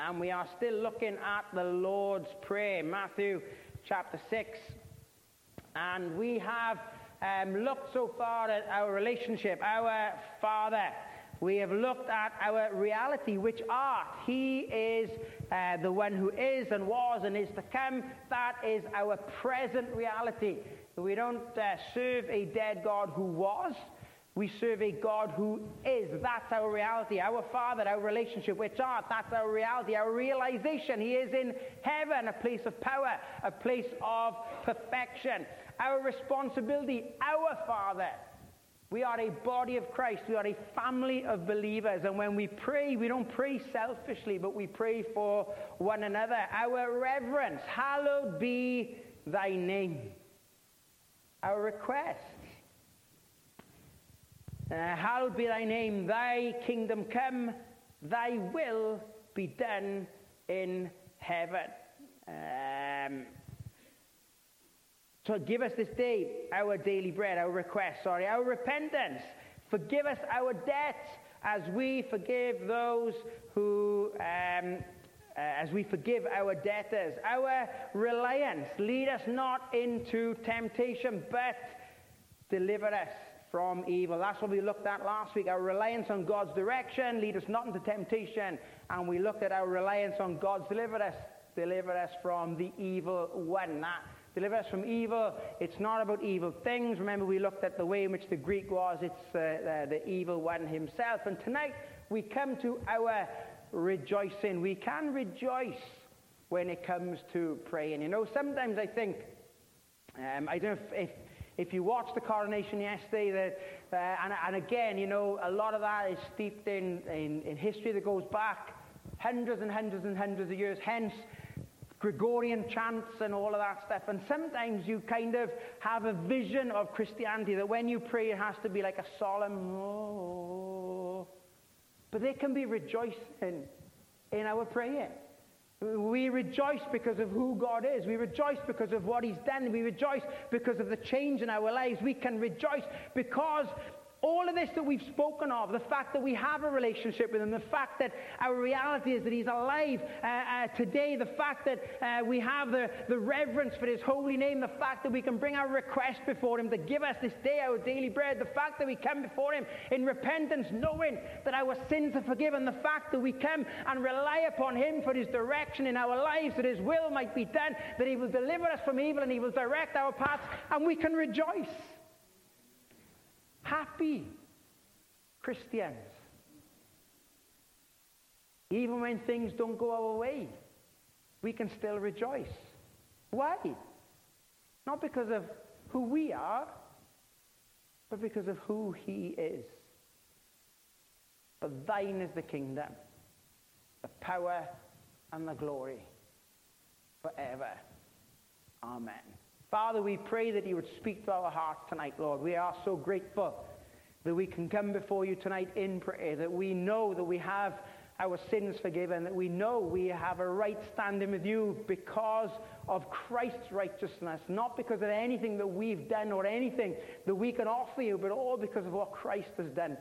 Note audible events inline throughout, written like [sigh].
And we are still looking at the Lord's Prayer, Matthew chapter 6. And we have um, looked so far at our relationship, our Father. We have looked at our reality, which art. He is uh, the one who is and was and is to come. That is our present reality. We don't uh, serve a dead God who was. We serve a God who is. That's our reality. Our Father, our relationship with God, that's our reality, our realization. He is in heaven, a place of power, a place of perfection. Our responsibility, our Father. We are a body of Christ. We are a family of believers. And when we pray, we don't pray selfishly, but we pray for one another. Our reverence, hallowed be thy name. Our request, uh, hallowed be thy name, thy kingdom come, thy will be done in heaven. Um, so give us this day our daily bread, our request, sorry, our repentance. Forgive us our debts as we forgive those who, um, uh, as we forgive our debtors. Our reliance, lead us not into temptation, but deliver us from evil. That's what we looked at last week. Our reliance on God's direction, lead us not into temptation. And we looked at our reliance on God's deliver us, deliver us from the evil one. That deliver us from evil. It's not about evil things. Remember, we looked at the way in which the Greek was. It's uh, the, the evil one himself. And tonight we come to our rejoicing. We can rejoice when it comes to praying. You know, sometimes I think, um, I don't know if, if if you watched the coronation yesterday, uh, and, and, again, you know, a lot of that is steeped in, in, in history that goes back hundreds and hundreds and hundreds of years. Hence, Gregorian chants and all of that stuff. And sometimes you kind of have a vision of Christianity that when you pray, it has to be like a solemn, oh. But there can be rejoicing in our praying. We rejoice because of who God is. We rejoice because of what He's done. We rejoice because of the change in our lives. We can rejoice because all of this that we've spoken of, the fact that we have a relationship with Him, the fact that our reality is that He's alive uh, uh, today, the fact that uh, we have the, the reverence for His holy name, the fact that we can bring our request before Him to give us this day our daily bread, the fact that we come before Him in repentance, knowing that our sins are forgiven, the fact that we come and rely upon Him for His direction in our lives, that His will might be done, that He will deliver us from evil and He will direct our paths, and we can rejoice happy Christians. Even when things don't go our way, we can still rejoice. Why? Not because of who we are, but because of who He is. But thine is the kingdom, the power, and the glory forever. Amen. Father, we pray that you would speak to our hearts tonight, Lord. We are so grateful that we can come before you tonight in prayer, that we know that we have our sins forgiven, that we know we have a right standing with you because of Christ's righteousness, not because of anything that we've done or anything that we can offer you, but all because of what Christ has done.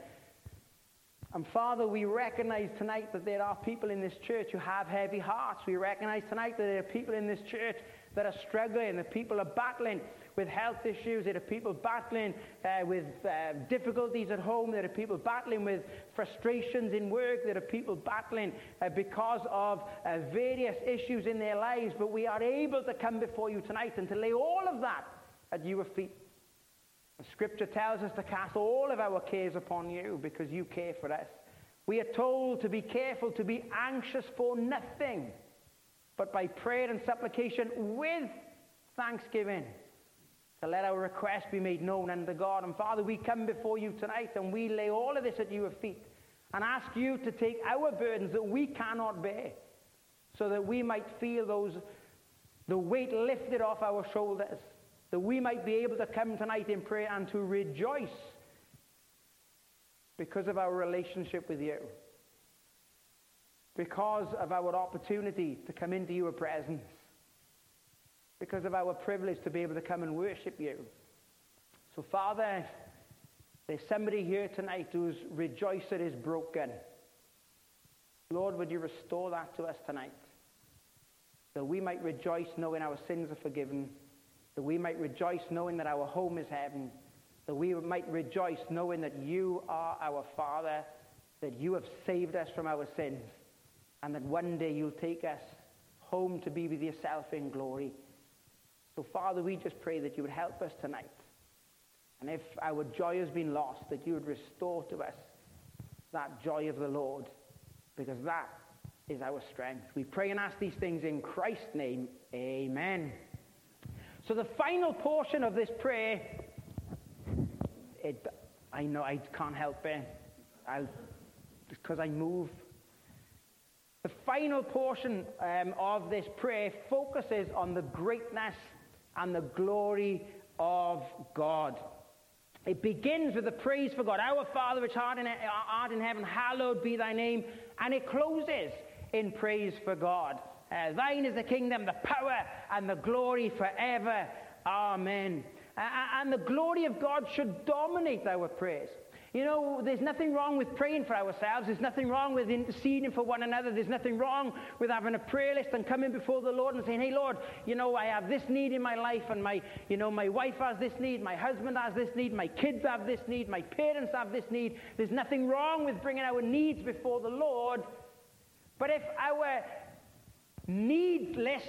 And Father, we recognize tonight that there are people in this church who have heavy hearts. We recognize tonight that there are people in this church that are struggling, that people are battling with health issues, there are people battling uh, with uh, difficulties at home, there are people battling with frustrations in work, there are people battling uh, because of uh, various issues in their lives. But we are able to come before you tonight and to lay all of that at your feet. Scripture tells us to cast all of our cares upon you because you care for us. We are told to be careful, to be anxious for nothing but by prayer and supplication with thanksgiving to let our request be made known unto God. And Father, we come before you tonight and we lay all of this at your feet and ask you to take our burdens that we cannot bear so that we might feel those, the weight lifted off our shoulders, that we might be able to come tonight in prayer and to rejoice because of our relationship with you because of our opportunity to come into your presence, because of our privilege to be able to come and worship you. So, Father, there's somebody here tonight who's rejoiced that is broken. Lord, would you restore that to us tonight? That we might rejoice knowing our sins are forgiven, that we might rejoice knowing that our home is heaven, that we might rejoice knowing that you are our Father, that you have saved us from our sins, and that one day you'll take us home to be with yourself in glory. So, Father, we just pray that you would help us tonight. And if our joy has been lost, that you would restore to us that joy of the Lord, because that is our strength. We pray and ask these things in Christ's name. Amen. So, the final portion of this prayer, it, I know I can't help it. I'll, because I move. The final portion um, of this prayer focuses on the greatness and the glory of God. It begins with the praise for God. Our Father which art in, art in heaven, hallowed be thy name. And it closes in praise for God. Uh, thine is the kingdom, the power, and the glory forever. Amen. Uh, and the glory of God should dominate our prayers. You know, there's nothing wrong with praying for ourselves. There's nothing wrong with interceding for one another. There's nothing wrong with having a prayer list and coming before the Lord and saying, hey, Lord, you know, I have this need in my life and my, you know, my wife has this need, my husband has this need, my kids have this need, my parents have this need. There's nothing wrong with bringing our needs before the Lord. But if our need list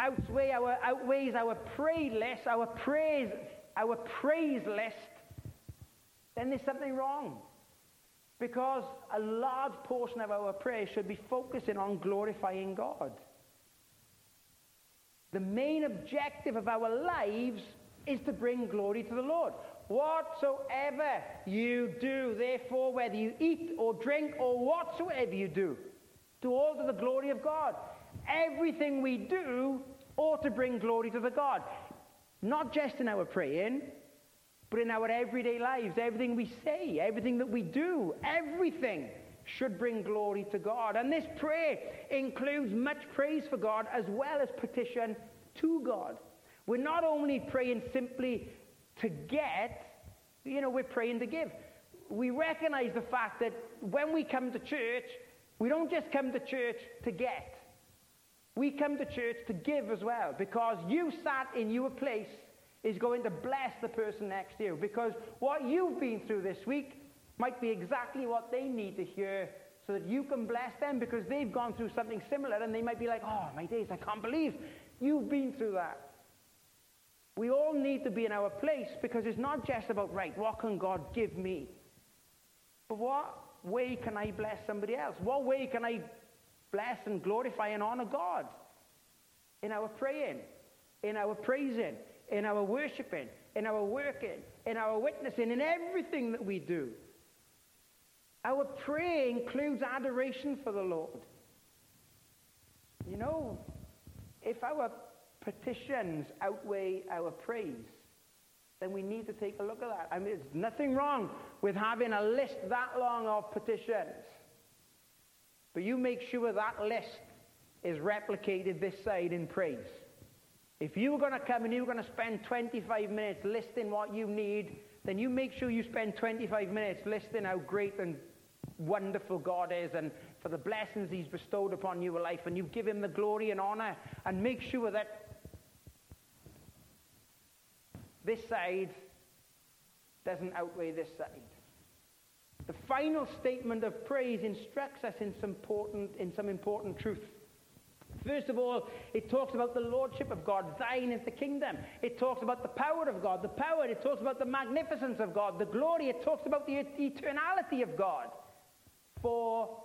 outweigh our, outweighs our pray list, our praise, our praise list, then there's something wrong. Because a large portion of our prayer should be focusing on glorifying God. The main objective of our lives is to bring glory to the Lord. Whatsoever you do, therefore, whether you eat or drink or whatsoever you do, do all to the glory of God. Everything we do ought to bring glory to the God. Not just in our praying, but in our everyday lives, everything we say, everything that we do, everything should bring glory to God. And this prayer includes much praise for God as well as petition to God. We're not only praying simply to get, you know, we're praying to give. We recognize the fact that when we come to church, we don't just come to church to get. We come to church to give as well because you sat in your place is going to bless the person next to you because what you've been through this week might be exactly what they need to hear so that you can bless them because they've gone through something similar and they might be like, oh, my days, I can't believe you've been through that. We all need to be in our place because it's not just about, right, what can God give me? But what way can I bless somebody else? What way can I bless and glorify and honor God? In our praying, in our praising, in our worshiping, in our working, in our witnessing, in everything that we do. Our prayer includes adoration for the Lord. You know, if our petitions outweigh our praise, then we need to take a look at that. I mean, there's nothing wrong with having a list that long of petitions. But you make sure that list is replicated this side in praise. If you were going to come and you were going to spend 25 minutes listing what you need, then you make sure you spend 25 minutes listing how great and wonderful God is and for the blessings He's bestowed upon your life, and you give Him the glory and honor, and make sure that this side doesn't outweigh this side. The final statement of praise instructs us in some important, in some important truth. First of all, it talks about the lordship of God. Thine is the kingdom. It talks about the power of God, the power. It talks about the magnificence of God, the glory. It talks about the eternality of God forever.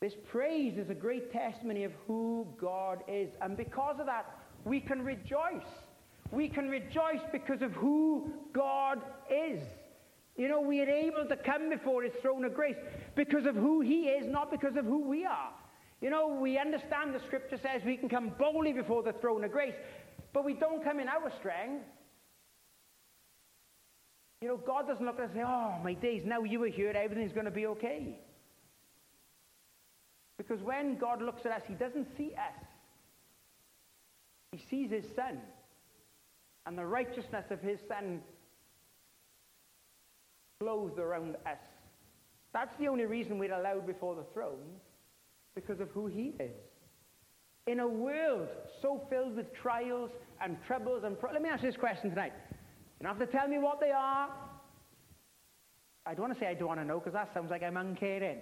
This praise is a great testimony of who God is. And because of that, we can rejoice. We can rejoice because of who God is. You know, we are able to come before his throne of grace because of who he is, not because of who we are. You know, we understand the scripture says we can come boldly before the throne of grace, but we don't come in our strength. You know, God doesn't look at us and say, oh, my days, now you are here, everything's going to be okay. Because when God looks at us, he doesn't see us. He sees his son. And the righteousness of his son flows around us. That's the only reason we're allowed before the throne, because of who he is. In a world so filled with trials and troubles and... Pro- Let me ask this question tonight. You don't have to tell me what they are. I don't want to say I don't want to know, because that sounds like I'm uncaring.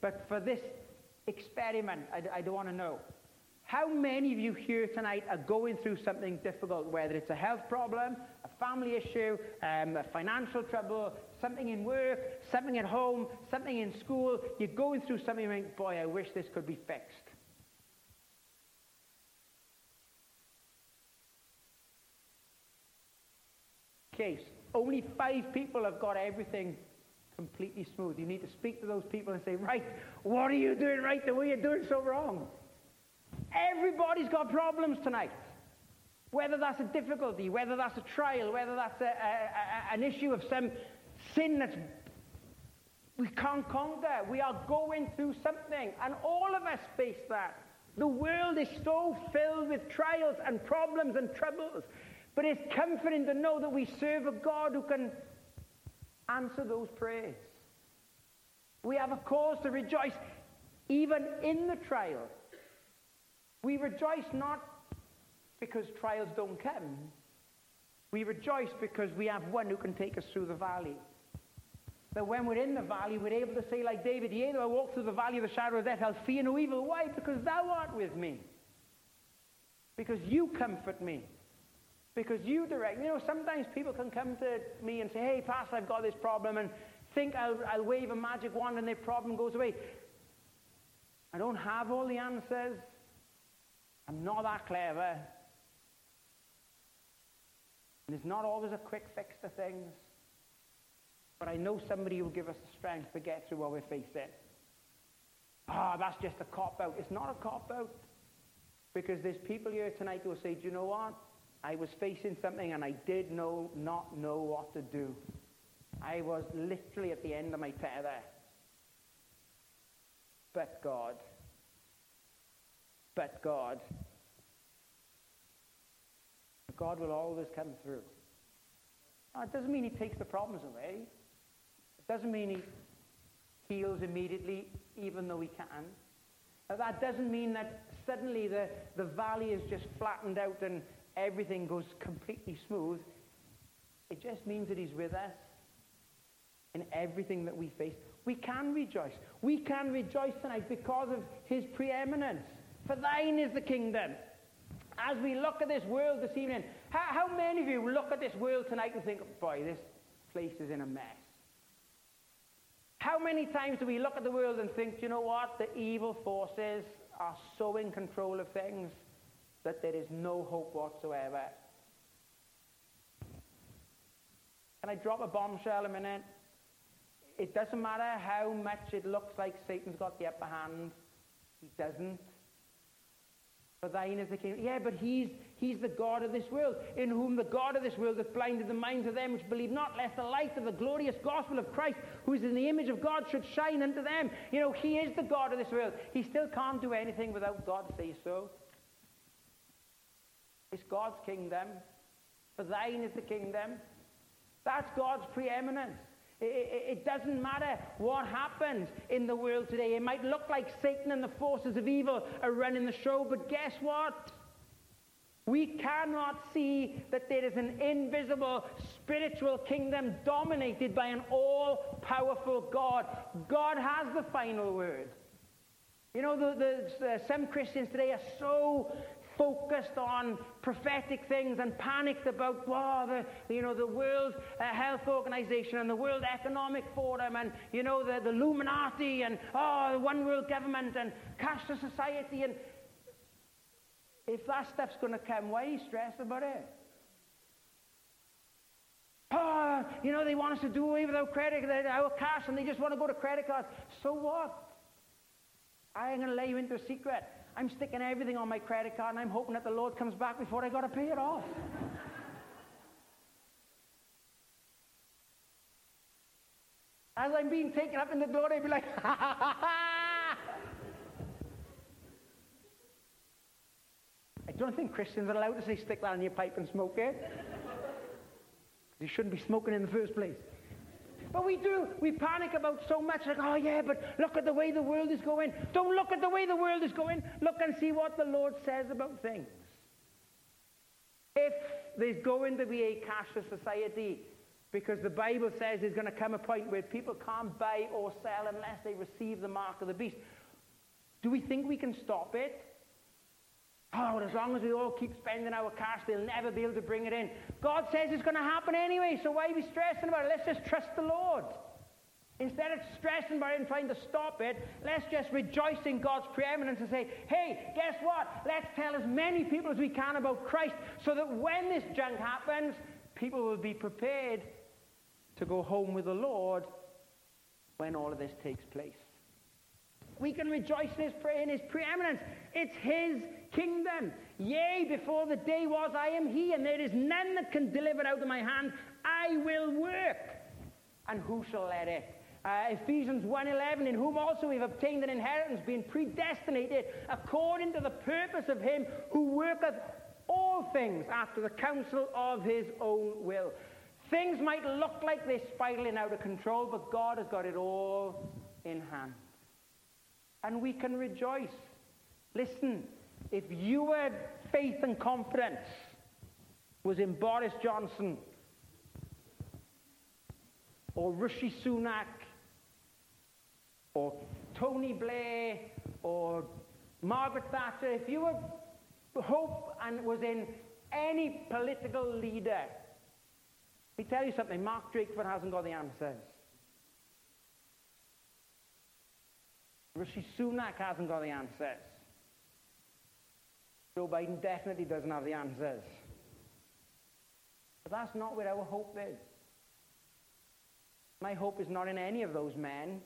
But for this experiment, I, I don't want to know. How many of you here tonight are going through something difficult, whether it's a health problem, a family issue, um, a financial trouble, something in work, something at home, something in school? You're going through something and think, boy, I wish this could be fixed. Case. Only five people have got everything completely smooth. You need to speak to those people and say, right, what are you doing right the way you're doing so wrong? Everybody's got problems tonight. Whether that's a difficulty, whether that's a trial, whether that's a, a, a, an issue of some sin that we can't conquer. We are going through something, and all of us face that. The world is so filled with trials and problems and troubles, but it's comforting to know that we serve a God who can answer those prayers. We have a cause to rejoice even in the trial. We rejoice not because trials don't come. We rejoice because we have one who can take us through the valley. That when we're in the valley, we're able to say, like David, Yea, though I walk through the valley of the shadow of death, I'll fear no evil. Why? Because thou art with me. Because you comfort me. Because you direct. You know, sometimes people can come to me and say, hey, Pastor, I've got this problem, and think I'll, I'll wave a magic wand and their problem goes away. I don't have all the answers. I'm not that clever. And there's not always a quick fix to things. But I know somebody will give us the strength to get through what we're facing. Ah, oh, that's just a cop out. It's not a cop out. Because there's people here tonight who will say, Do you know what? I was facing something and I did know, not know what to do. I was literally at the end of my tether. But God but God. God will always come through. Now, it doesn't mean he takes the problems away. It doesn't mean he heals immediately, even though he can. That doesn't mean that suddenly the, the valley is just flattened out and everything goes completely smooth. It just means that he's with us in everything that we face. We can rejoice. We can rejoice tonight because of his preeminence. For thine is the kingdom. As we look at this world this evening, how, how many of you look at this world tonight and think, boy, this place is in a mess? How many times do we look at the world and think, you know what? The evil forces are so in control of things that there is no hope whatsoever. Can I drop a bombshell a minute? It doesn't matter how much it looks like Satan's got the upper hand. He doesn't. For thine is the kingdom. Yeah, but he's, he's the God of this world, in whom the God of this world hath blinded the minds of them which believe not, lest the light of the glorious gospel of Christ, who is in the image of God, should shine unto them. You know, he is the God of this world. He still can't do anything without God say so. It's God's kingdom. For thine is the kingdom. That's God's preeminence. It, doesn't matter what happens in the world today. It might look like Satan and the forces of evil are running the show, but guess what? We cannot see that there is an invisible spiritual kingdom dominated by an all powerful God. God has the final word. You know, the, the, uh, some Christians today are so focused on prophetic things and panicked about wow, the, you know, the World uh, Health Organization and the World Economic Forum and you know, the, the Illuminati and oh, the One World Government and cashless society. And if that stuff's going to come, why are you stressed about it? Oh, you know, they want us to do away with our credit, our cash, and they just want to go to credit cards. So what? I am going to let you into a secret. I'm sticking everything on my credit card and I'm hoping that the Lord comes back before I got to pay it off. As I'm being taken up in the door, I'd be like, [laughs] ha ha ha ha! I don't think Christians are allowed to say, stick that in your pipe and smoke it. You shouldn't be smoking in the first place. But we do. We panic about so much. Like, oh, yeah, but look at the way the world is going. Don't look at the way the world is going. Look and see what the Lord says about things. If there's going to be a cashless society, because the Bible says there's going to come a point where people can't buy or sell unless they receive the mark of the beast. Do we think we can stop it? Oh, as long as we all keep spending our cash, they'll never be able to bring it in. God says it's going to happen anyway, so why are we stressing about it? Let's just trust the Lord. Instead of stressing about it and trying to stop it, let's just rejoice in God's preeminence and say, hey, guess what? Let's tell as many people as we can about Christ so that when this junk happens, people will be prepared to go home with the Lord when all of this takes place. We can rejoice in his, in his preeminence. It's his kingdom. Yea, before the day was, I am he, and there is none that can deliver out of my hand. I will work. And who shall let it? Uh, Ephesians 1.11, in whom also we've obtained an inheritance, being predestinated according to the purpose of him who worketh all things after the counsel of his own will. Things might look like they're spiraling out of control, but God has got it all in hand. And we can rejoice. Listen, if your faith and confidence was in Boris Johnson or Rishi Sunak or Tony Blair or Margaret Thatcher, if your hope and was in any political leader, let me tell you something, Mark Drakeford hasn't got the answers. Rishi Sunak hasn't got the answers. Joe Biden definitely doesn't have the answers. But that's not where our hope is. My hope is not in any of those men,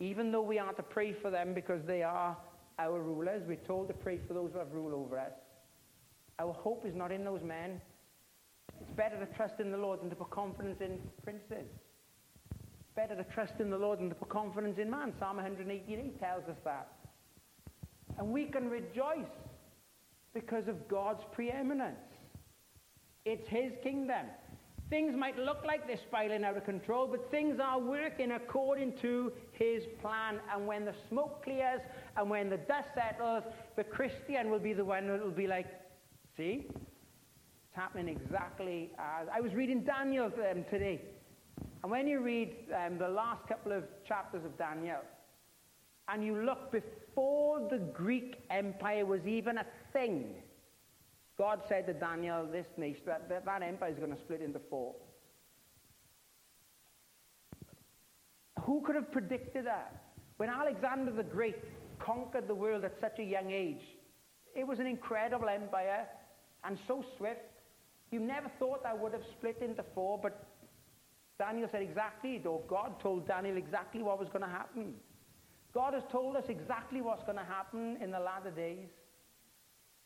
even though we are to pray for them because they are our rulers. We're told to pray for those who have rule over us. Our hope is not in those men. It's better to trust in the Lord than to put confidence in princes. It's better to trust in the Lord than to put confidence in man. Psalm 188 tells us that. And we can rejoice because of God's preeminence. It's his kingdom. Things might look like they're spiraling out of control, but things are working according to his plan. And when the smoke clears and when the dust settles, the Christian will be the one that will be like, see? It's happening exactly as. I was reading Daniel um, today. And when you read um, the last couple of chapters of Daniel, and you look before the Greek Empire was even a thing, God said to Daniel, this nation, that, that, that empire is going to split into four. Who could have predicted that? When Alexander the Great conquered the world at such a young age, it was an incredible empire and so swift. You never thought that would have split into four, but Daniel said exactly, or God told Daniel exactly what was going to happen. God has told us exactly what's going to happen in the latter days.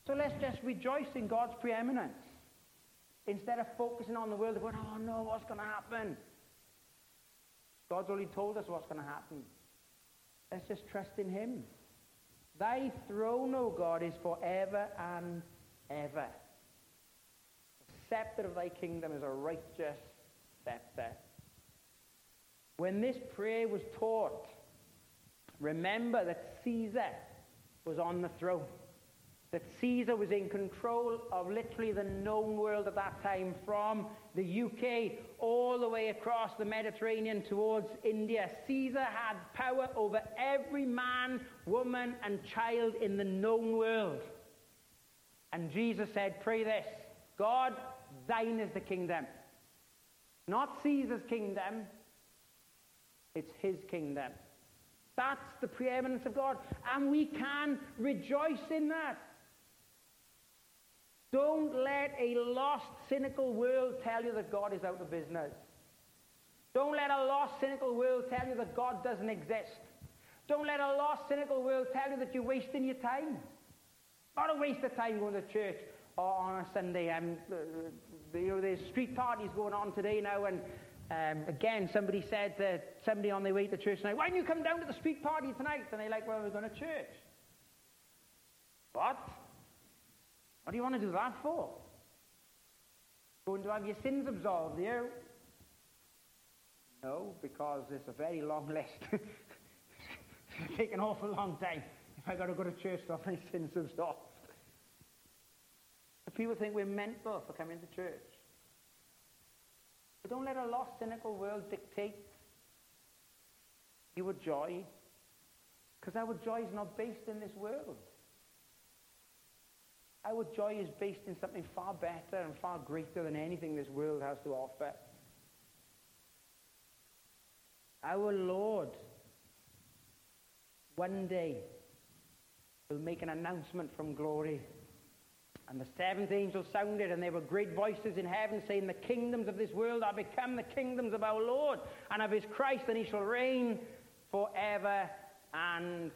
So let's just rejoice in God's preeminence. Instead of focusing on the world, going, oh no, what's going to happen? God's already told us what's going to happen. Let's just trust in Him. Thy throne, O God, is forever and ever. The scepter of thy kingdom is a righteous scepter. When this prayer was taught, remember that Caesar was on the throne that Caesar was in control of literally the known world at that time, from the UK all the way across the Mediterranean towards India. Caesar had power over every man, woman, and child in the known world. And Jesus said, Pray this God, thine is the kingdom. Not Caesar's kingdom, it's his kingdom. That's the preeminence of God. And we can rejoice in that. Don't let a lost, cynical world tell you that God is out of business. Don't let a lost, cynical world tell you that God doesn't exist. Don't let a lost, cynical world tell you that you're wasting your time. Not a waste of time going to church on a Sunday. Um, you know, there's street parties going on today now, and um, again, somebody said that somebody on their way to church tonight, why don't you come down to the street party tonight? And they're like, well, we're going to church. What? What do you want to do that for? Going to have your sins absolved here? No, because it's a very long list. [laughs] It'll take an awful long time if I've got to go to church to have my sins absolved. People think we're mental for coming to church. But don't let a lost, cynical world dictate your joy, because our joy is not based in this world. Our joy is based in something far better and far greater than anything this world has to offer. Our Lord one day will make an announcement from glory. And the seventh angel sounded, and there were great voices in heaven saying, The kingdoms of this world are become the kingdoms of our Lord and of his Christ, and he shall reign forever and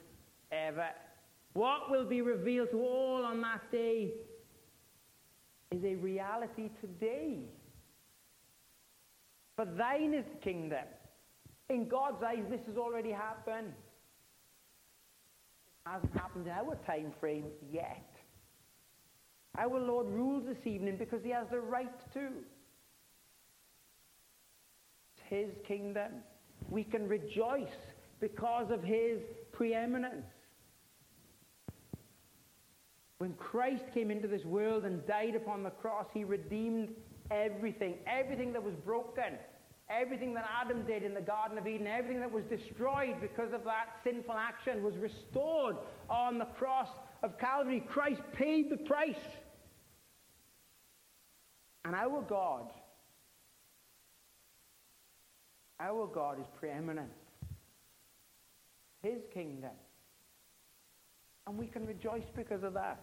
ever. What will be revealed to all on that day is a reality today. For thine is the kingdom. In God's eyes, this has already happened. It hasn't happened in our time frame yet. Our Lord rules this evening because he has the right to. It's his kingdom. We can rejoice because of his preeminence. When Christ came into this world and died upon the cross, he redeemed everything. Everything that was broken. Everything that Adam did in the Garden of Eden, everything that was destroyed because of that sinful action was restored on the cross of Calvary. Christ paid the price. And our God, our God is preeminent. His kingdom. And we can rejoice because of that.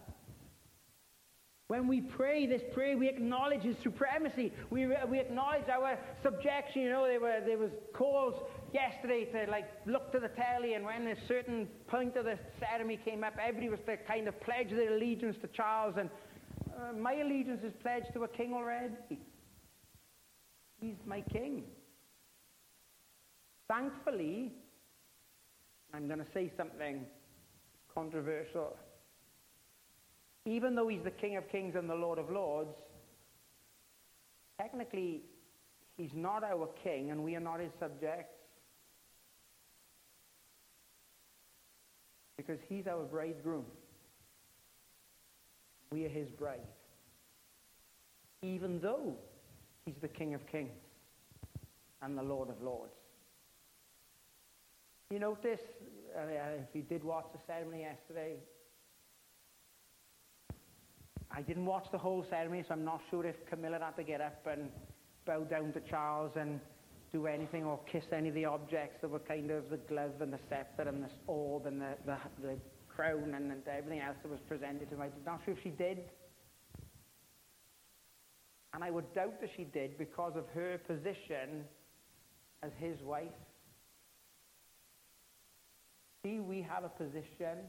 When we pray this prayer, we acknowledge His supremacy. We, we acknowledge our subjection. You know, there, were, there was calls yesterday to like look to the telly, and when a certain point of the ceremony came up, everybody was to kind of pledge their allegiance to Charles. And uh, my allegiance is pledged to a king already. He's my king. Thankfully, I'm going to say something controversial. Even though he's the King of Kings and the Lord of Lords, technically, he's not our king and we are not his subjects. Because he's our bridegroom. We are his bride. Even though he's the King of Kings and the Lord of Lords. You notice, uh, if you did watch the ceremony yesterday, I didn't watch the whole ceremony, so I'm not sure if Camilla had to get up and bow down to Charles and do anything or kiss any of the objects that were kind of the glove and the scepter and the orb and the, the, the crown and, and everything else that was presented to him. I'm not sure if she did. And I would doubt that she did because of her position as his wife. See, we have a position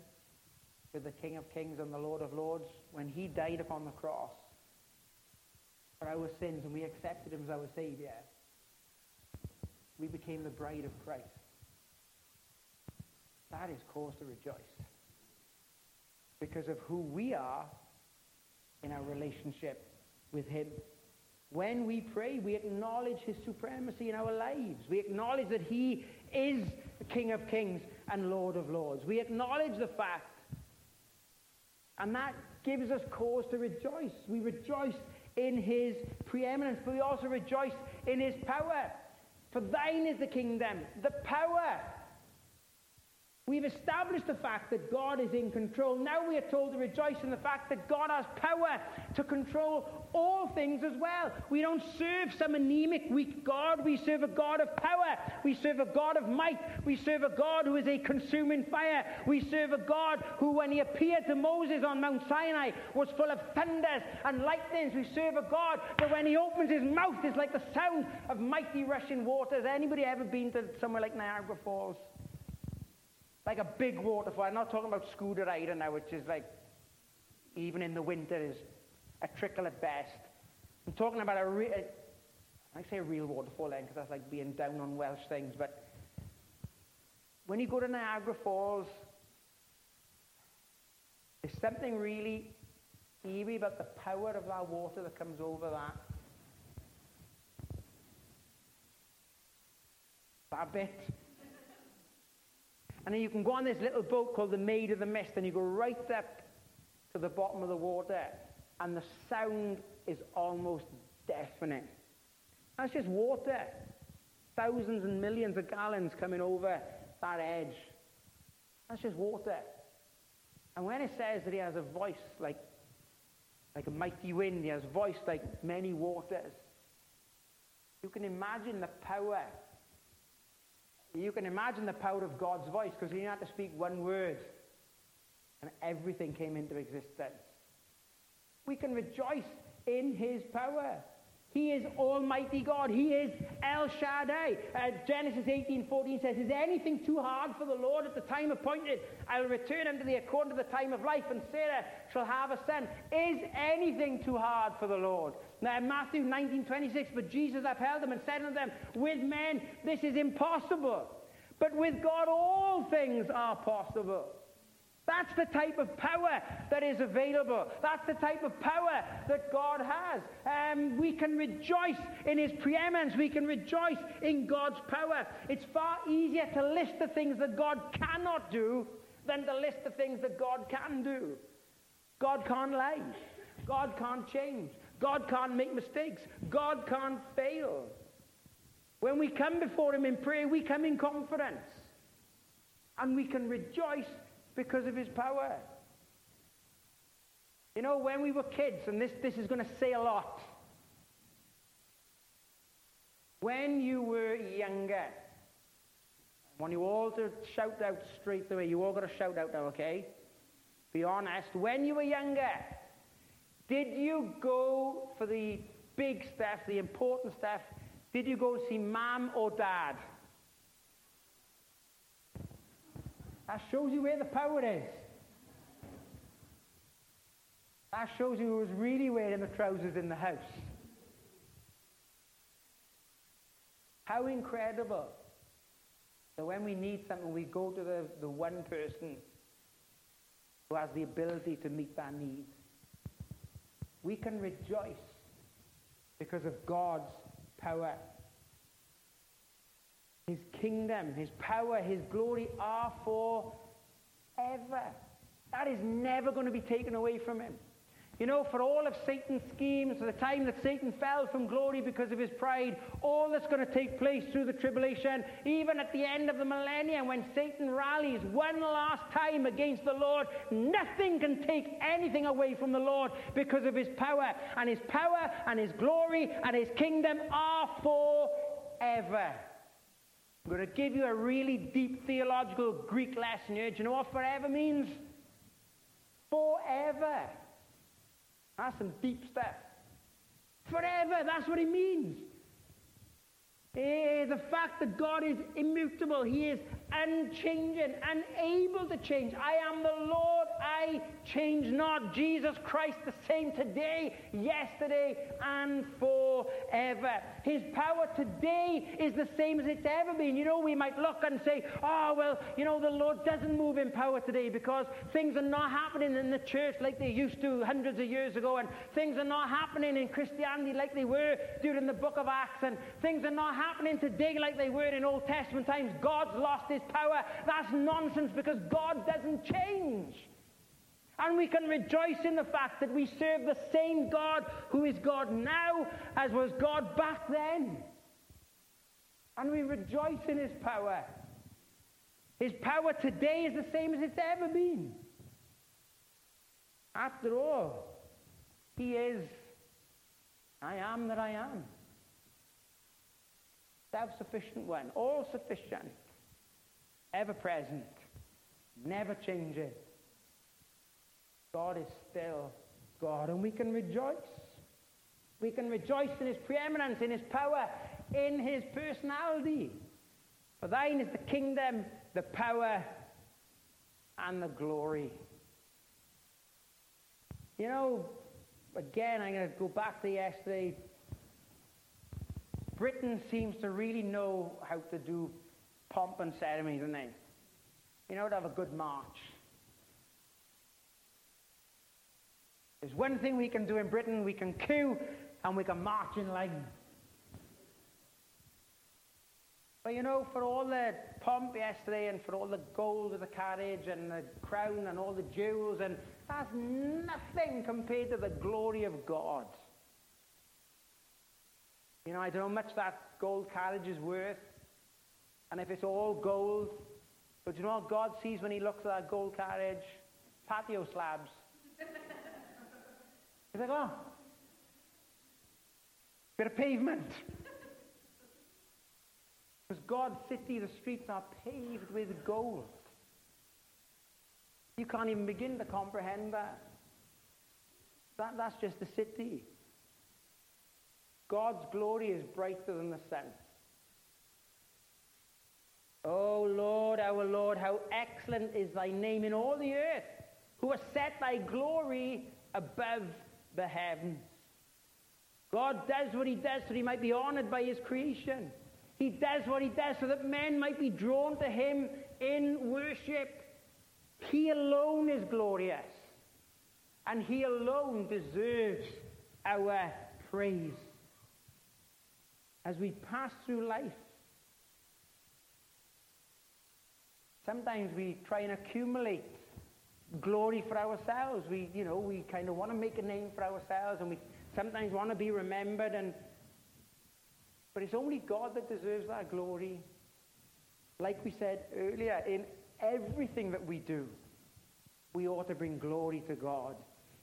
with the King of Kings and the Lord of Lords when he died upon the cross for our sins and we accepted him as our Savior. We became the bride of Christ. That is cause to rejoice because of who we are in our relationship with him. When we pray, we acknowledge his supremacy in our lives. We acknowledge that he is King of kings and Lord of lords. We acknowledge the fact. And that gives us cause to rejoice. We rejoice in his preeminence, but we also rejoice in his power. For thine is the kingdom, the power, We've established the fact that God is in control. Now we are told to rejoice in the fact that God has power to control all things as well. We don't serve some anemic, weak God. We serve a God of power. We serve a God of might. We serve a God who is a consuming fire. We serve a God who, when he appeared to Moses on Mount Sinai, was full of thunders and lightnings. We serve a God that when he opens his mouth is like the sound of mighty rushing waters. Anybody ever been to somewhere like Niagara Falls? Like a big waterfall. I'm not talking about scooter riding now, which is like, even in the winter, is a trickle at best. I'm talking about a real, I say a real waterfall then, because that's like being down on Welsh things, but when you go to Niagara Falls, there's something really eerie about the power of that water that comes over that. that bit. And then you can go on this little boat called the Maid of the Mist, and you go right up to the bottom of the water, and the sound is almost deafening. That's just water. Thousands and millions of gallons coming over that edge. That's just water. And when it says that he has a voice like, like a mighty wind, he has a voice like many waters, you can imagine the power. You can imagine the power of God's voice because he had to speak one word and everything came into existence. We can rejoice in his power. He is Almighty God. He is El Shaddai. Uh, Genesis 18 14 says, Is anything too hard for the Lord at the time appointed? I will return unto thee according to the time of life, and Sarah shall have a son. Is anything too hard for the Lord? Now, in Matthew 19 26, but Jesus upheld them and said unto them, With men this is impossible, but with God all things are possible. That's the type of power that is available. That's the type of power that God has. Um, we can rejoice in His preeminence. We can rejoice in God's power. It's far easier to list the things that God cannot do than to list the things that God can do. God can't lie. God can't change. God can't make mistakes. God can't fail. When we come before Him in prayer, we come in confidence. And we can rejoice because of his power. You know, when we were kids, and this, this is going to say a lot. When you were younger, I want you all to shout out straight away. You all got to shout out now, okay? Be honest. When you were younger, did you go for the big stuff, the important stuff? Did you go see mom or dad? That shows you where the power is. That shows you who's really wearing the trousers in the house. How incredible that when we need something, we go to the, the one person who has the ability to meet that need. We can rejoice because of God's power. His kingdom, His power, His glory are forever. That is never going to be taken away from Him. You know, for all of Satan's schemes, for the time that Satan fell from glory because of his pride, all that's going to take place through the tribulation, even at the end of the millennium when Satan rallies one last time against the Lord, nothing can take anything away from the Lord because of his power. And his power and his glory and his kingdom are forever. I'm going to give you a really deep theological Greek lesson here. Do you know what forever means? Forever. That's some deep stuff. Forever, that's what it means. Eh, the fact that God is immutable, He is unchanging, unable to change. I am the Lord, I change not. Jesus Christ, the same today, yesterday, and forever. His power today is the same as it's ever been. You know, we might look and say, oh, well, you know, the Lord doesn't move in power today because things are not happening in the church like they used to hundreds of years ago, and things are not happening in Christianity like they were during the book of Acts, and things are not happening today like they were in Old Testament times. God's lost his power. That's nonsense because God doesn't change. And we can rejoice in the fact that we serve the same God who is God now as was God back then. And we rejoice in his power. His power today is the same as it's ever been. After all, he is I am that I am. Self sufficient one, all sufficient, ever present, never changing. God is still God, and we can rejoice. We can rejoice in his preeminence, in his power, in his personality. For thine is the kingdom, the power, and the glory. You know, again, I'm going to go back to yesterday. Britain seems to really know how to do pomp and ceremony, don't they? You know, to have a good march. There's one thing we can do in Britain we can queue and we can march in line. But you know, for all the pomp yesterday and for all the gold of the carriage and the crown and all the jewels, and that's nothing compared to the glory of God. You know, I don't know how much that gold carriage is worth, and if it's all gold, but you know what God sees when he looks at that gold carriage? Patio slabs. [laughs] He's like, oh, bit of pavement. [laughs] Because God's city, the streets are paved with gold. You can't even begin to comprehend that. that that's just the city. God's glory is brighter than the sun. Oh Lord, our Lord, how excellent is thy name in all the earth, who has set thy glory above the heavens. God does what he does so that he might be honored by his creation. He does what he does so that men might be drawn to him in worship. He alone is glorious. And he alone deserves our praise. As we pass through life, sometimes we try and accumulate glory for ourselves. We, you know, we kind of want to make a name for ourselves and we sometimes want to be remembered and but it's only God that deserves that glory. Like we said earlier, in everything that we do, we ought to bring glory to God.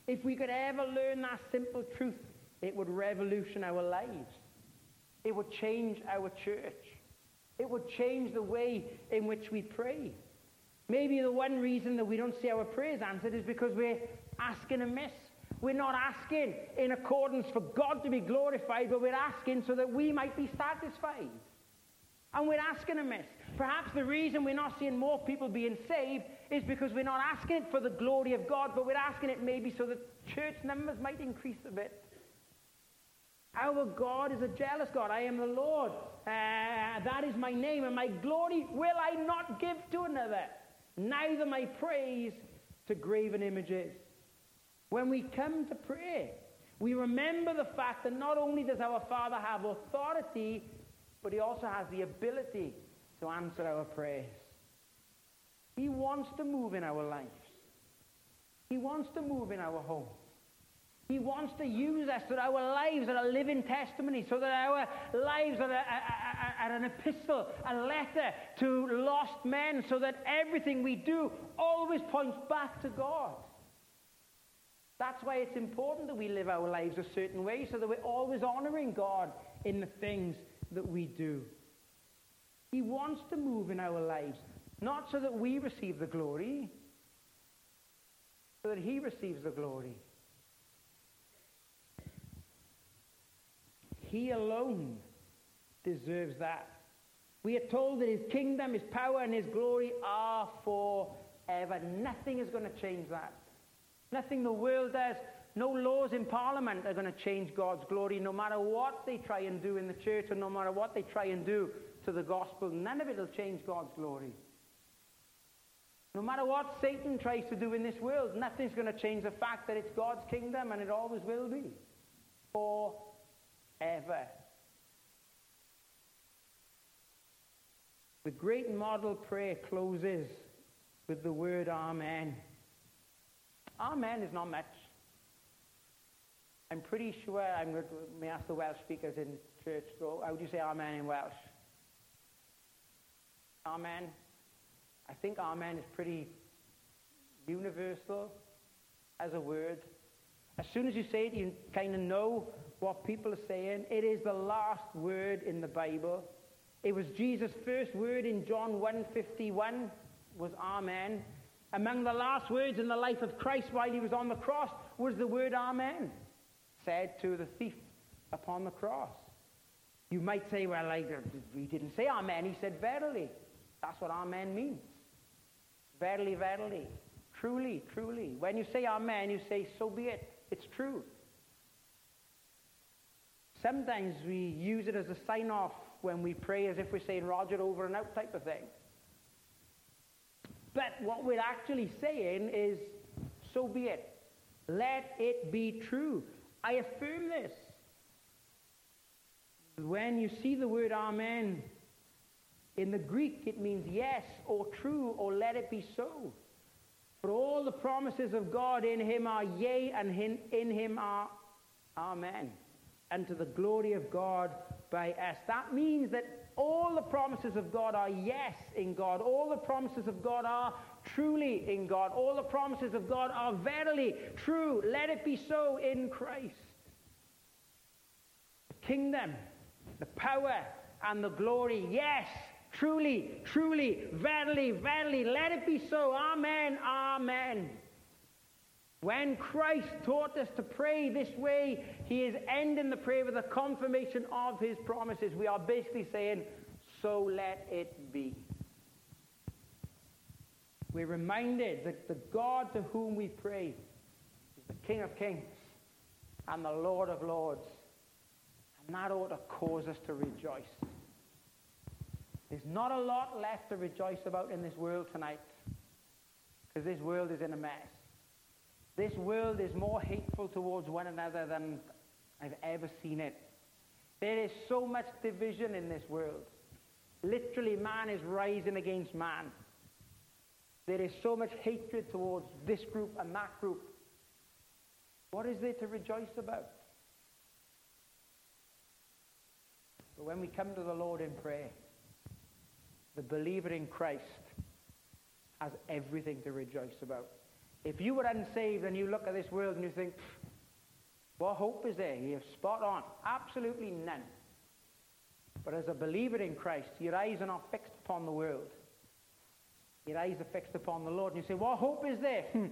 If we could ever learn that simple truth, it would revolution our lives. It would change our church. It would change the way in which we pray. Maybe the one reason that we don't see our prayers answered is because we're asking amiss. We're not asking in accordance for God to be glorified, but we're asking so that we might be satisfied. And we're asking amiss. Perhaps the reason we're not seeing more people being saved is because we're not asking it for the glory of God, but we're asking it maybe so that church numbers might increase a bit. Our God is a jealous God. I am the Lord. Uh, that is my name, and my glory will I not give to another, neither my praise to graven images. When we come to pray, we remember the fact that not only does our Father have authority, but he also has the ability to answer our prayers. He wants to move in our lives. He wants to move in our homes. He wants to use us so that our lives are a living testimony, so that our lives are, a, a, a, an epistle, a letter to lost men, so that everything we do always points back to God. That's why it's important that we live our lives a certain way so that we're always honoring God in the things that we do. He wants to move in our lives, not so that we receive the glory, so that He receives the glory. He alone deserves that. We are told that His kingdom, His power, and His glory are forever. Nothing is going to change that. Nothing the world does, no laws in Parliament are going to change God's glory, no matter what they try and do in the church, or no matter what they try and do to the gospel. None of it will change God's glory. No matter what Satan tries to do in this world, nothing's going to change the fact that it's God's kingdom and it always will be. Forever. The great model prayer closes with the word Amen. Amen is not much. I'm pretty sure, I'm going to may ask the Welsh speakers in church, how do you say Amen in Welsh? Amen. I think Amen is pretty universal as a word. As soon as you say it, you kind of know what people are saying. It is the last word in the Bible. It was Jesus' first word in John 1.51 was Amen. Among the last words in the life of Christ while he was on the cross was the word Amen, said to the thief upon the cross. You might say, well, like, he didn't say Amen, he said verily. That's what Amen means. Verily, verily. Truly, truly. When you say Amen, you say, so be it. It's true. Sometimes we use it as a sign off when we pray as if we're saying Roger over and out type of thing. But what we're actually saying is, so be it. Let it be true. I affirm this. When you see the word Amen, In the Greek, it means yes or true or let it be so. For all the promises of God in him are yea, and in him are amen. And to the glory of God by us. That means that all the promises of God are yes in God. All the promises of God are truly in God. All the promises of God are verily true. Let it be so in Christ. The kingdom, the power, and the glory, yes, truly, truly, verily, verily, let it be so. Amen, amen. When Christ taught us to pray this way, he is ending the prayer with a confirmation of his promises. We are basically saying, so let it be. We're reminded that the God to whom we pray is the King of kings and the Lord of lords. And that ought to cause us to rejoice. There's not a lot left to rejoice about in this world tonight because this world is in a mess. This world is more hateful towards one another than I've ever seen it. There is so much division in this world. Literally, man is rising against man. There is so much hatred towards this group and that group. What is there to rejoice about? But when we come to the Lord in prayer, the believer in Christ has everything to rejoice about. If you were unsaved and you look at this world and you think, what hope is there? You're spot on. Absolutely none. But as a believer in Christ, your eyes are not fixed upon the world. Your eyes are fixed upon the Lord. And you say, what hope is there? Hmm.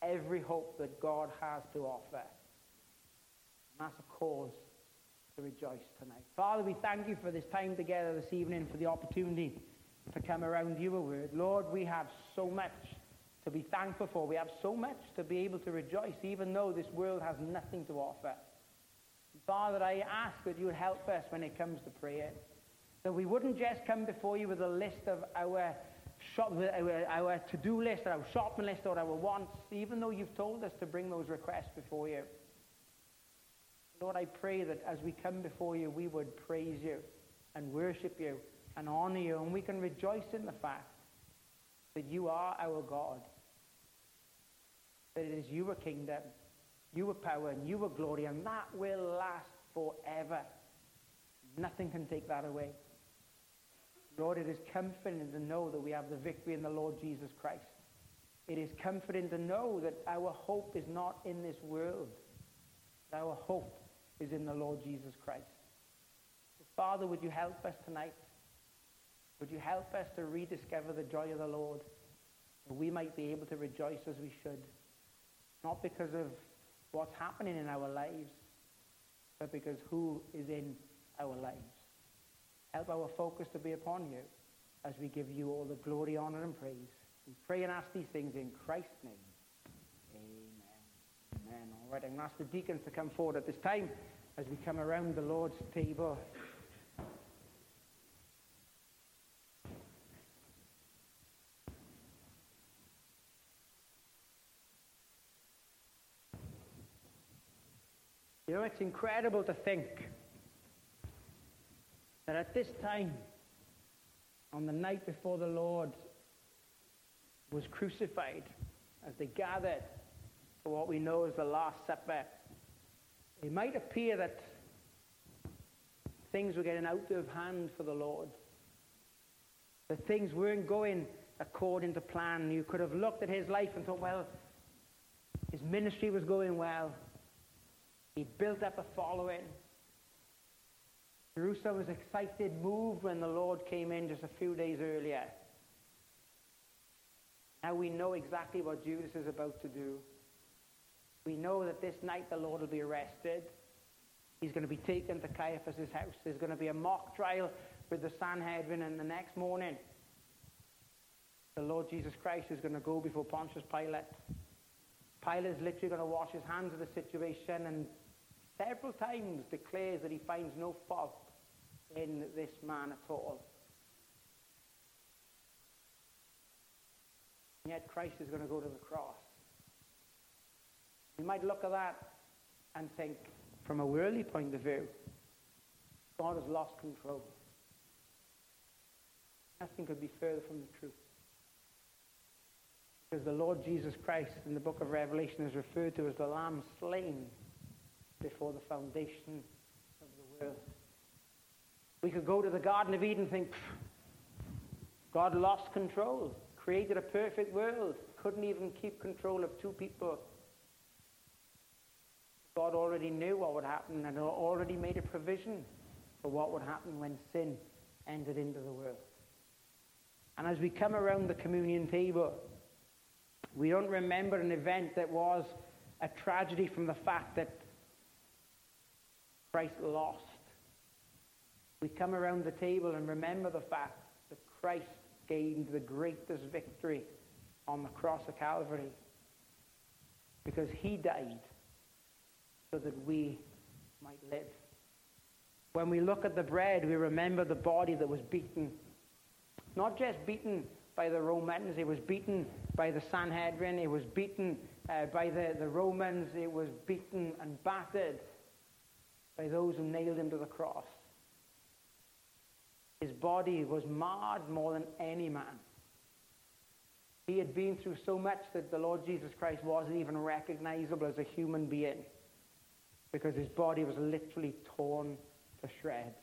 Every hope that God has to offer. And that's a cause to rejoice tonight. Father, we thank you for this time together this evening, for the opportunity to come around your word. Lord, we have so much to be thankful for. We have so much to be able to rejoice, even though this world has nothing to offer. Father, I ask that you would help us when it comes to prayer. That we wouldn't just come before you with a list of our, shop, our, our to-do list or our shopping list or our wants, even though you've told us to bring those requests before you. Lord, I pray that as we come before you, we would praise you and worship you and honor you, and we can rejoice in the fact that you are our God, that it is your kingdom, your power, and your glory, and that will last forever. Nothing can take that away. Lord, it is comforting to know that we have the victory in the Lord Jesus Christ. It is comforting to know that our hope is not in this world. Our hope is in the Lord Jesus Christ. Father, would you help us tonight? Would you help us to rediscover the joy of the Lord? That we might be able to rejoice as we should. Not because of what's happening in our lives, but because who is in our lives. Help our focus to be upon you as we give you all the glory, honor, and praise. We pray and ask these things in Christ's name. Amen. Amen. All right, I'm going to ask the deacons to come forward at this time as we come around the Lord's table. You know, it's incredible to think that at this time, on the night before the Lord was crucified, as they gathered for what we know as the Last Supper, it might appear that things were getting out of hand for the Lord. That things weren't going according to plan. You could have looked at his life and thought, well, his ministry was going well. He built up a following. Jerusalem was excited, moved when the Lord came in just a few days earlier. Now we know exactly what Judas is about to do. We know that this night the Lord will be arrested. He's going to be taken to Caiaphas' house. There's going to be a mock trial with the Sanhedrin, and the next morning, the Lord Jesus Christ is going to go before Pontius Pilate. Pilate is literally going to wash his hands of the situation and several times declares that he finds no fault in this man at all. And yet Christ is going to go to the cross. You might look at that and think, from a worldly point of view, God has lost control. Nothing could be further from the truth. Because the Lord Jesus Christ in the book of Revelation is referred to as the Lamb slain before the foundation of the world. We could go to the Garden of Eden and think, God lost control, created a perfect world, couldn't even keep control of two people. God already knew what would happen and already made a provision for what would happen when sin entered into the world. And as we come around the communion table, we don't remember an event that was a tragedy from the fact that Christ lost. We come around the table and remember the fact that Christ gained the greatest victory on the cross of Calvary because he died so that we might live. When we look at the bread, we remember the body that was beaten. Not just beaten by the Romans, it was beaten by the Sanhedrin, it was beaten uh, by the, the Romans, it was beaten and battered by those who nailed him to the cross. His body was marred more than any man. He had been through so much that the Lord Jesus Christ wasn't even recognizable as a human being because his body was literally torn to shreds.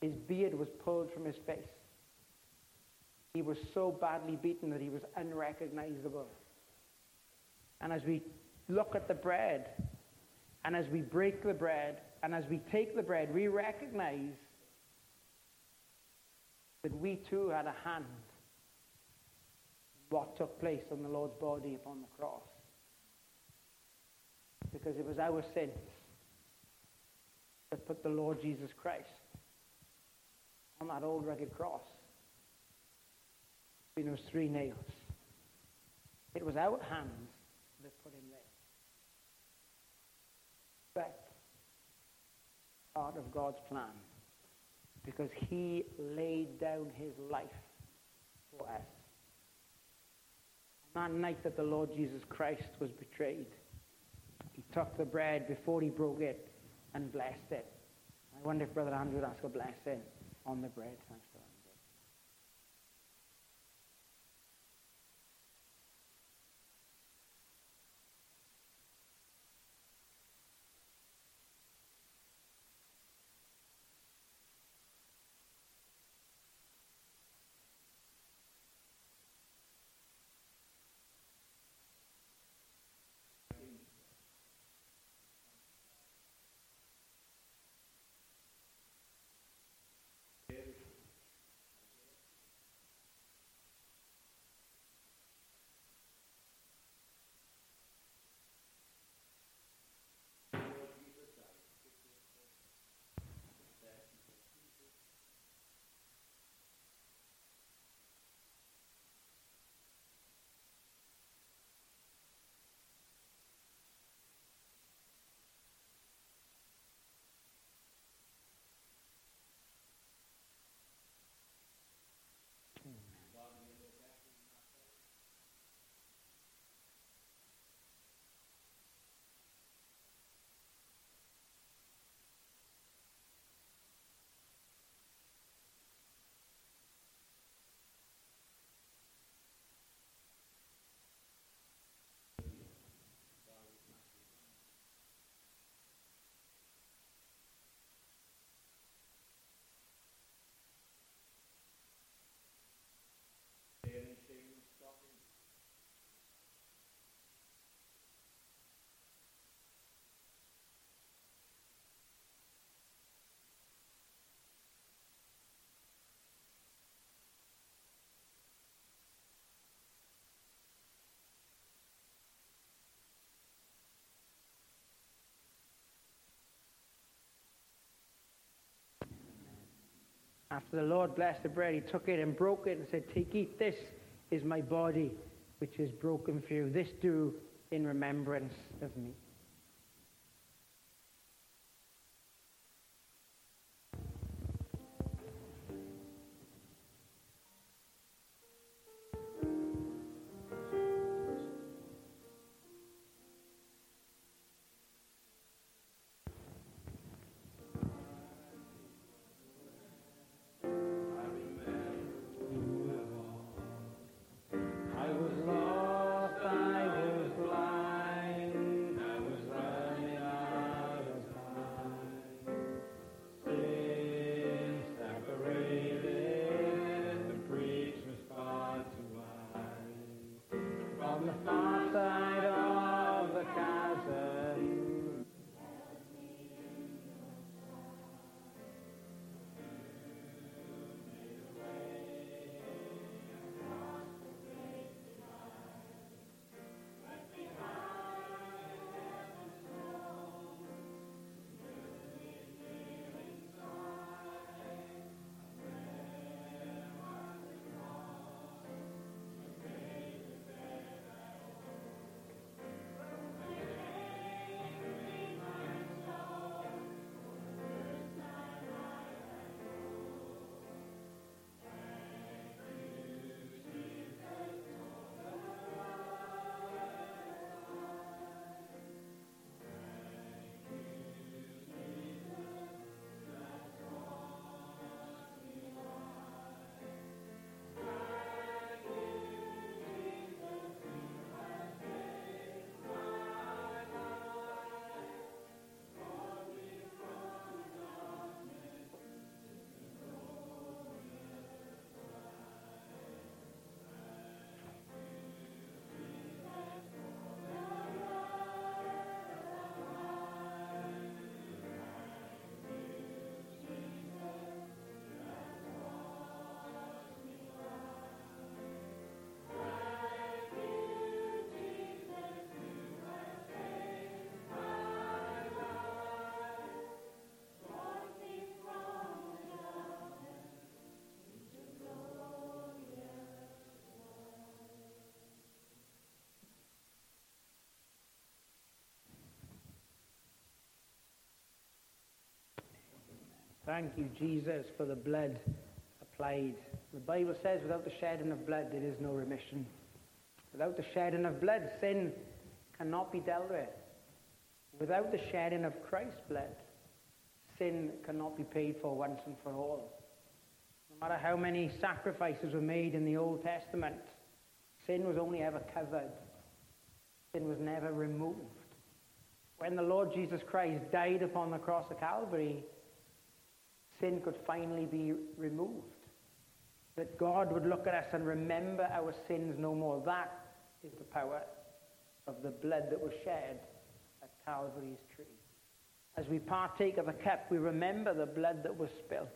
His beard was pulled from his face. He was so badly beaten that he was unrecognizable. And as we look at the bread, and as we break the bread, and as we take the bread, we recognize that we too had a hand in what took place on the Lord's body upon the cross. Because it was our sins that put the Lord Jesus Christ on that old rugged cross between those three nails. It was our hands that put him there. But part of God's plan because he laid down his life for us. That night that the Lord Jesus Christ was betrayed, he took the bread before he broke it and blessed it. I wonder if Brother Andrew would ask a blessing on the bread. Thanks, After the Lord blessed the bread, he took it and broke it and said, Take, eat, this is my body, which is broken for you. This do in remembrance of me. Thank you, Jesus, for the blood applied. The Bible says without the shedding of blood, there is no remission. Without the shedding of blood, sin cannot be dealt with. Without the shedding of Christ's blood, sin cannot be paid for once and for all. No matter how many sacrifices were made in the Old Testament, sin was only ever covered. Sin was never removed. When the Lord Jesus Christ died upon the cross of Calvary, sin could finally be removed. That God would look at us and remember our sins no more. That is the power of the blood that was shed at Calvary's tree. As we partake of the cup, we remember the blood that was spilt.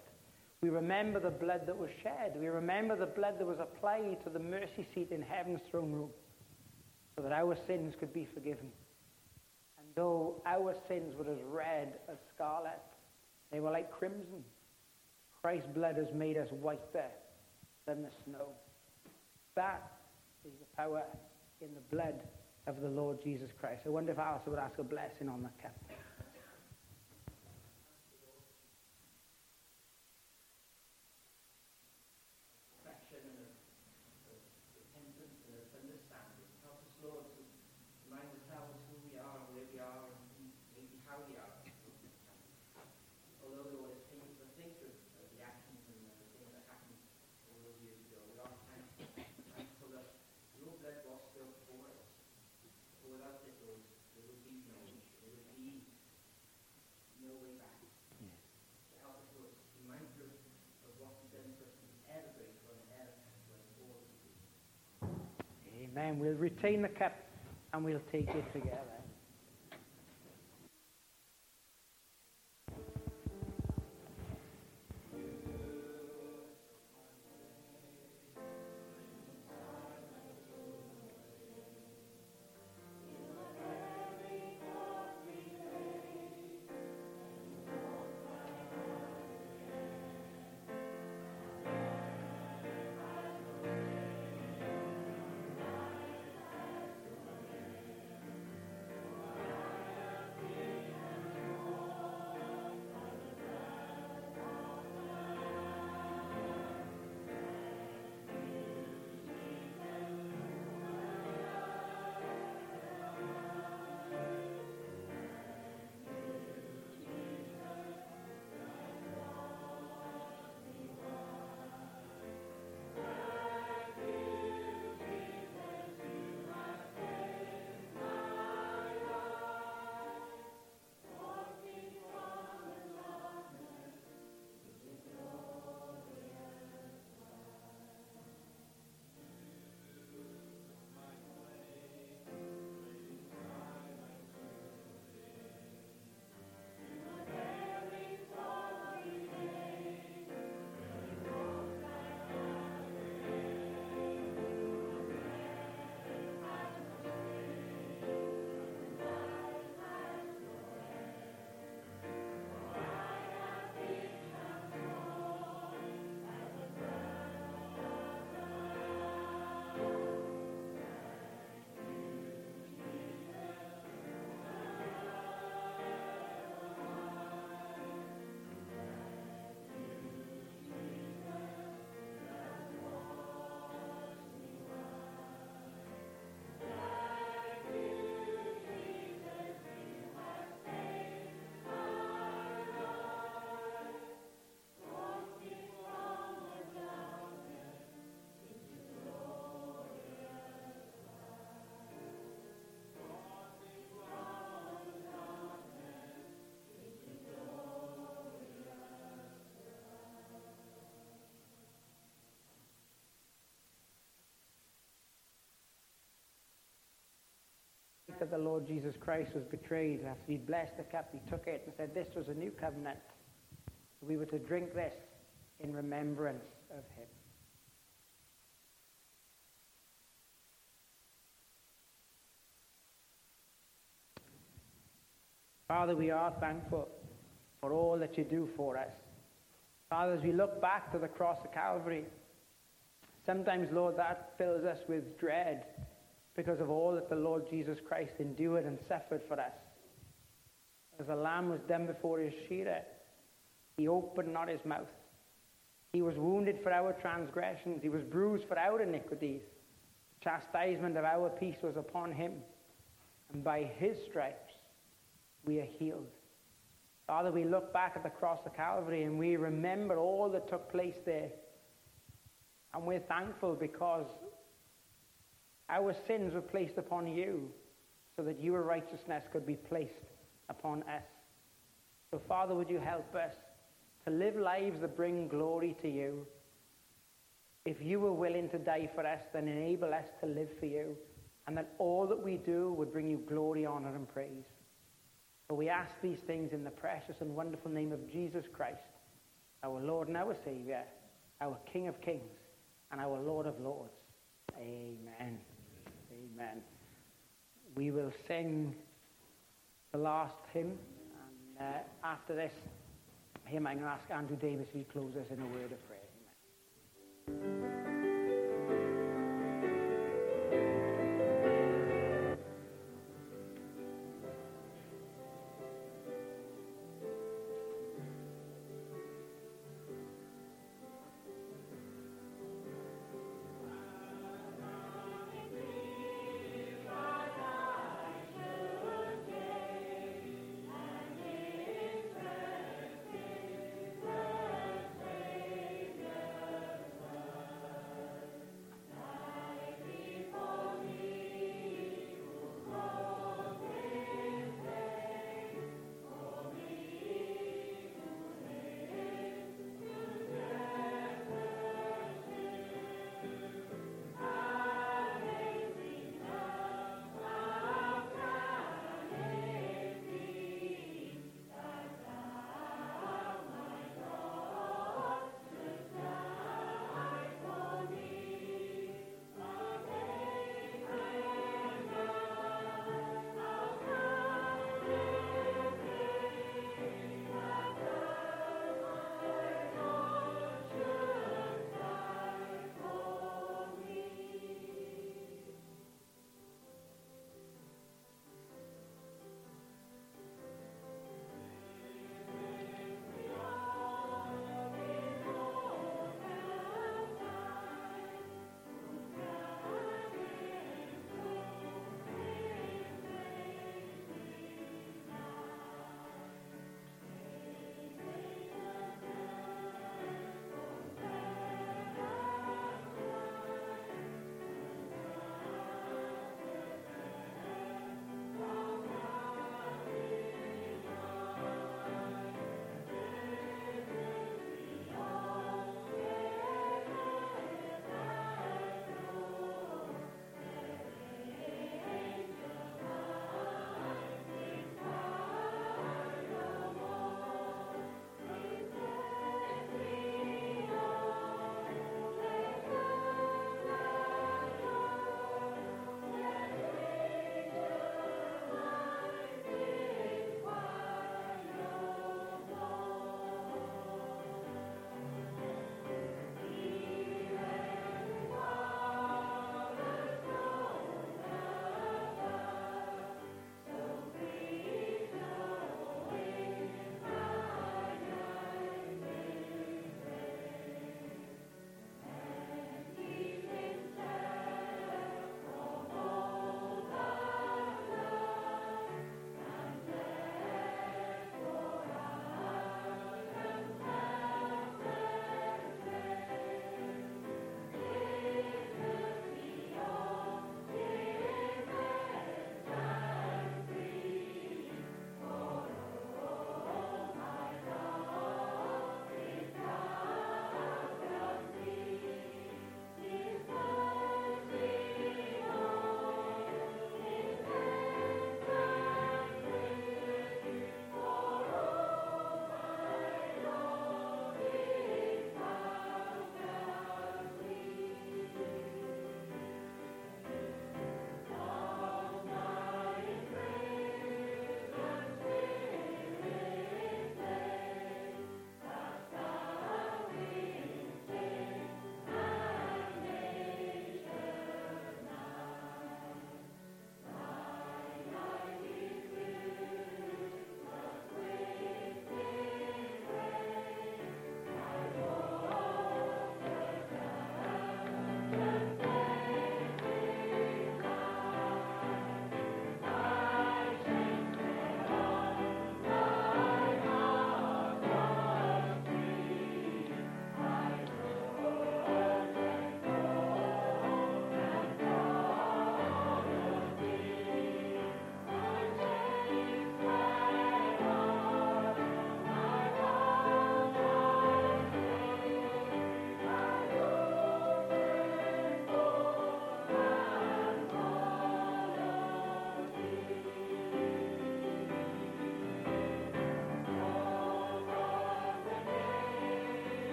We remember the blood that was shed. We remember the blood that was applied to the mercy seat in heaven's throne room so that our sins could be forgiven. And though our sins were as red as scarlet, they were like crimson. Christ's blood has made us whiter than the snow. That is the power in the blood of the Lord Jesus Christ. I wonder if I also would ask a blessing on the cup. Amen. We'll retain the cup and we'll take it together. That the Lord Jesus Christ was betrayed, and after he'd blessed the cup, he took it and said, This was a new covenant. We were to drink this in remembrance of him. Father, we are thankful for all that you do for us. Father, as we look back to the cross of Calvary, sometimes, Lord, that fills us with dread because of all that the Lord Jesus Christ endured and suffered for us. As a lamb was done before his shearer, he opened not his mouth. He was wounded for our transgressions, he was bruised for our iniquities. The chastisement of our peace was upon him, and by his stripes we are healed. Father, we look back at the cross of Calvary and we remember all that took place there. And we're thankful because our sins were placed upon you so that your righteousness could be placed upon us. So, Father, would you help us to live lives that bring glory to you? If you were willing to die for us, then enable us to live for you, and that all that we do would bring you glory, honor, and praise. For we ask these things in the precious and wonderful name of Jesus Christ, our Lord and our Savior, our King of Kings, and our Lord of Lords. Amen. Amen. We will sing the last hymn, and uh, after this hymn, I'm going to ask Andrew Davis to close us in a word of prayer. Amen.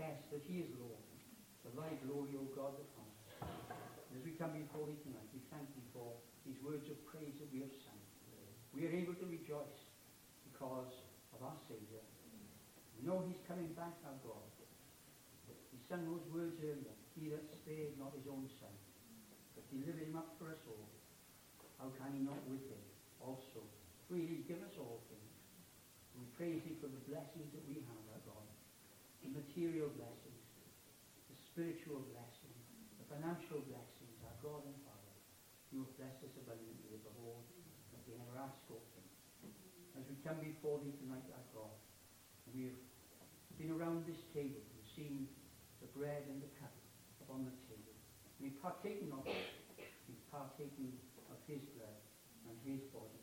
Confess that he is Lord. For thy glory, O God the Father. As we come before thee tonight, we thank thee for these words of praise that we have sung. We are able to rejoice because of our Saviour. We know he's coming back, our God. He sung those words earlier. He that spared not his own son, but delivered him up for us all. How can he not with him also freely give us all things? We praise thee for the blessings that we have. The material blessings, the spiritual blessings, the financial blessings, our God and Father. You have blessed us abundantly above all that we ever ask or think. As we come before thee tonight, our God, we have been around this table and seen the bread and the cup upon the table. We've partaken of it. We've partaken of his blood and his body.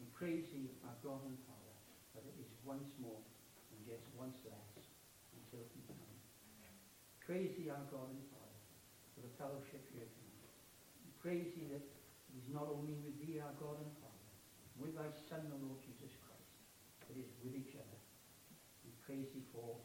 We praise thee, our God and Father, that it is once more and just once less he comes. Praise our God and Father, for the fellowship here tonight. Praise thee that it is not only with thee, our God and Father, with thy Son, the Lord Jesus Christ, but it is with each other. We praise thee for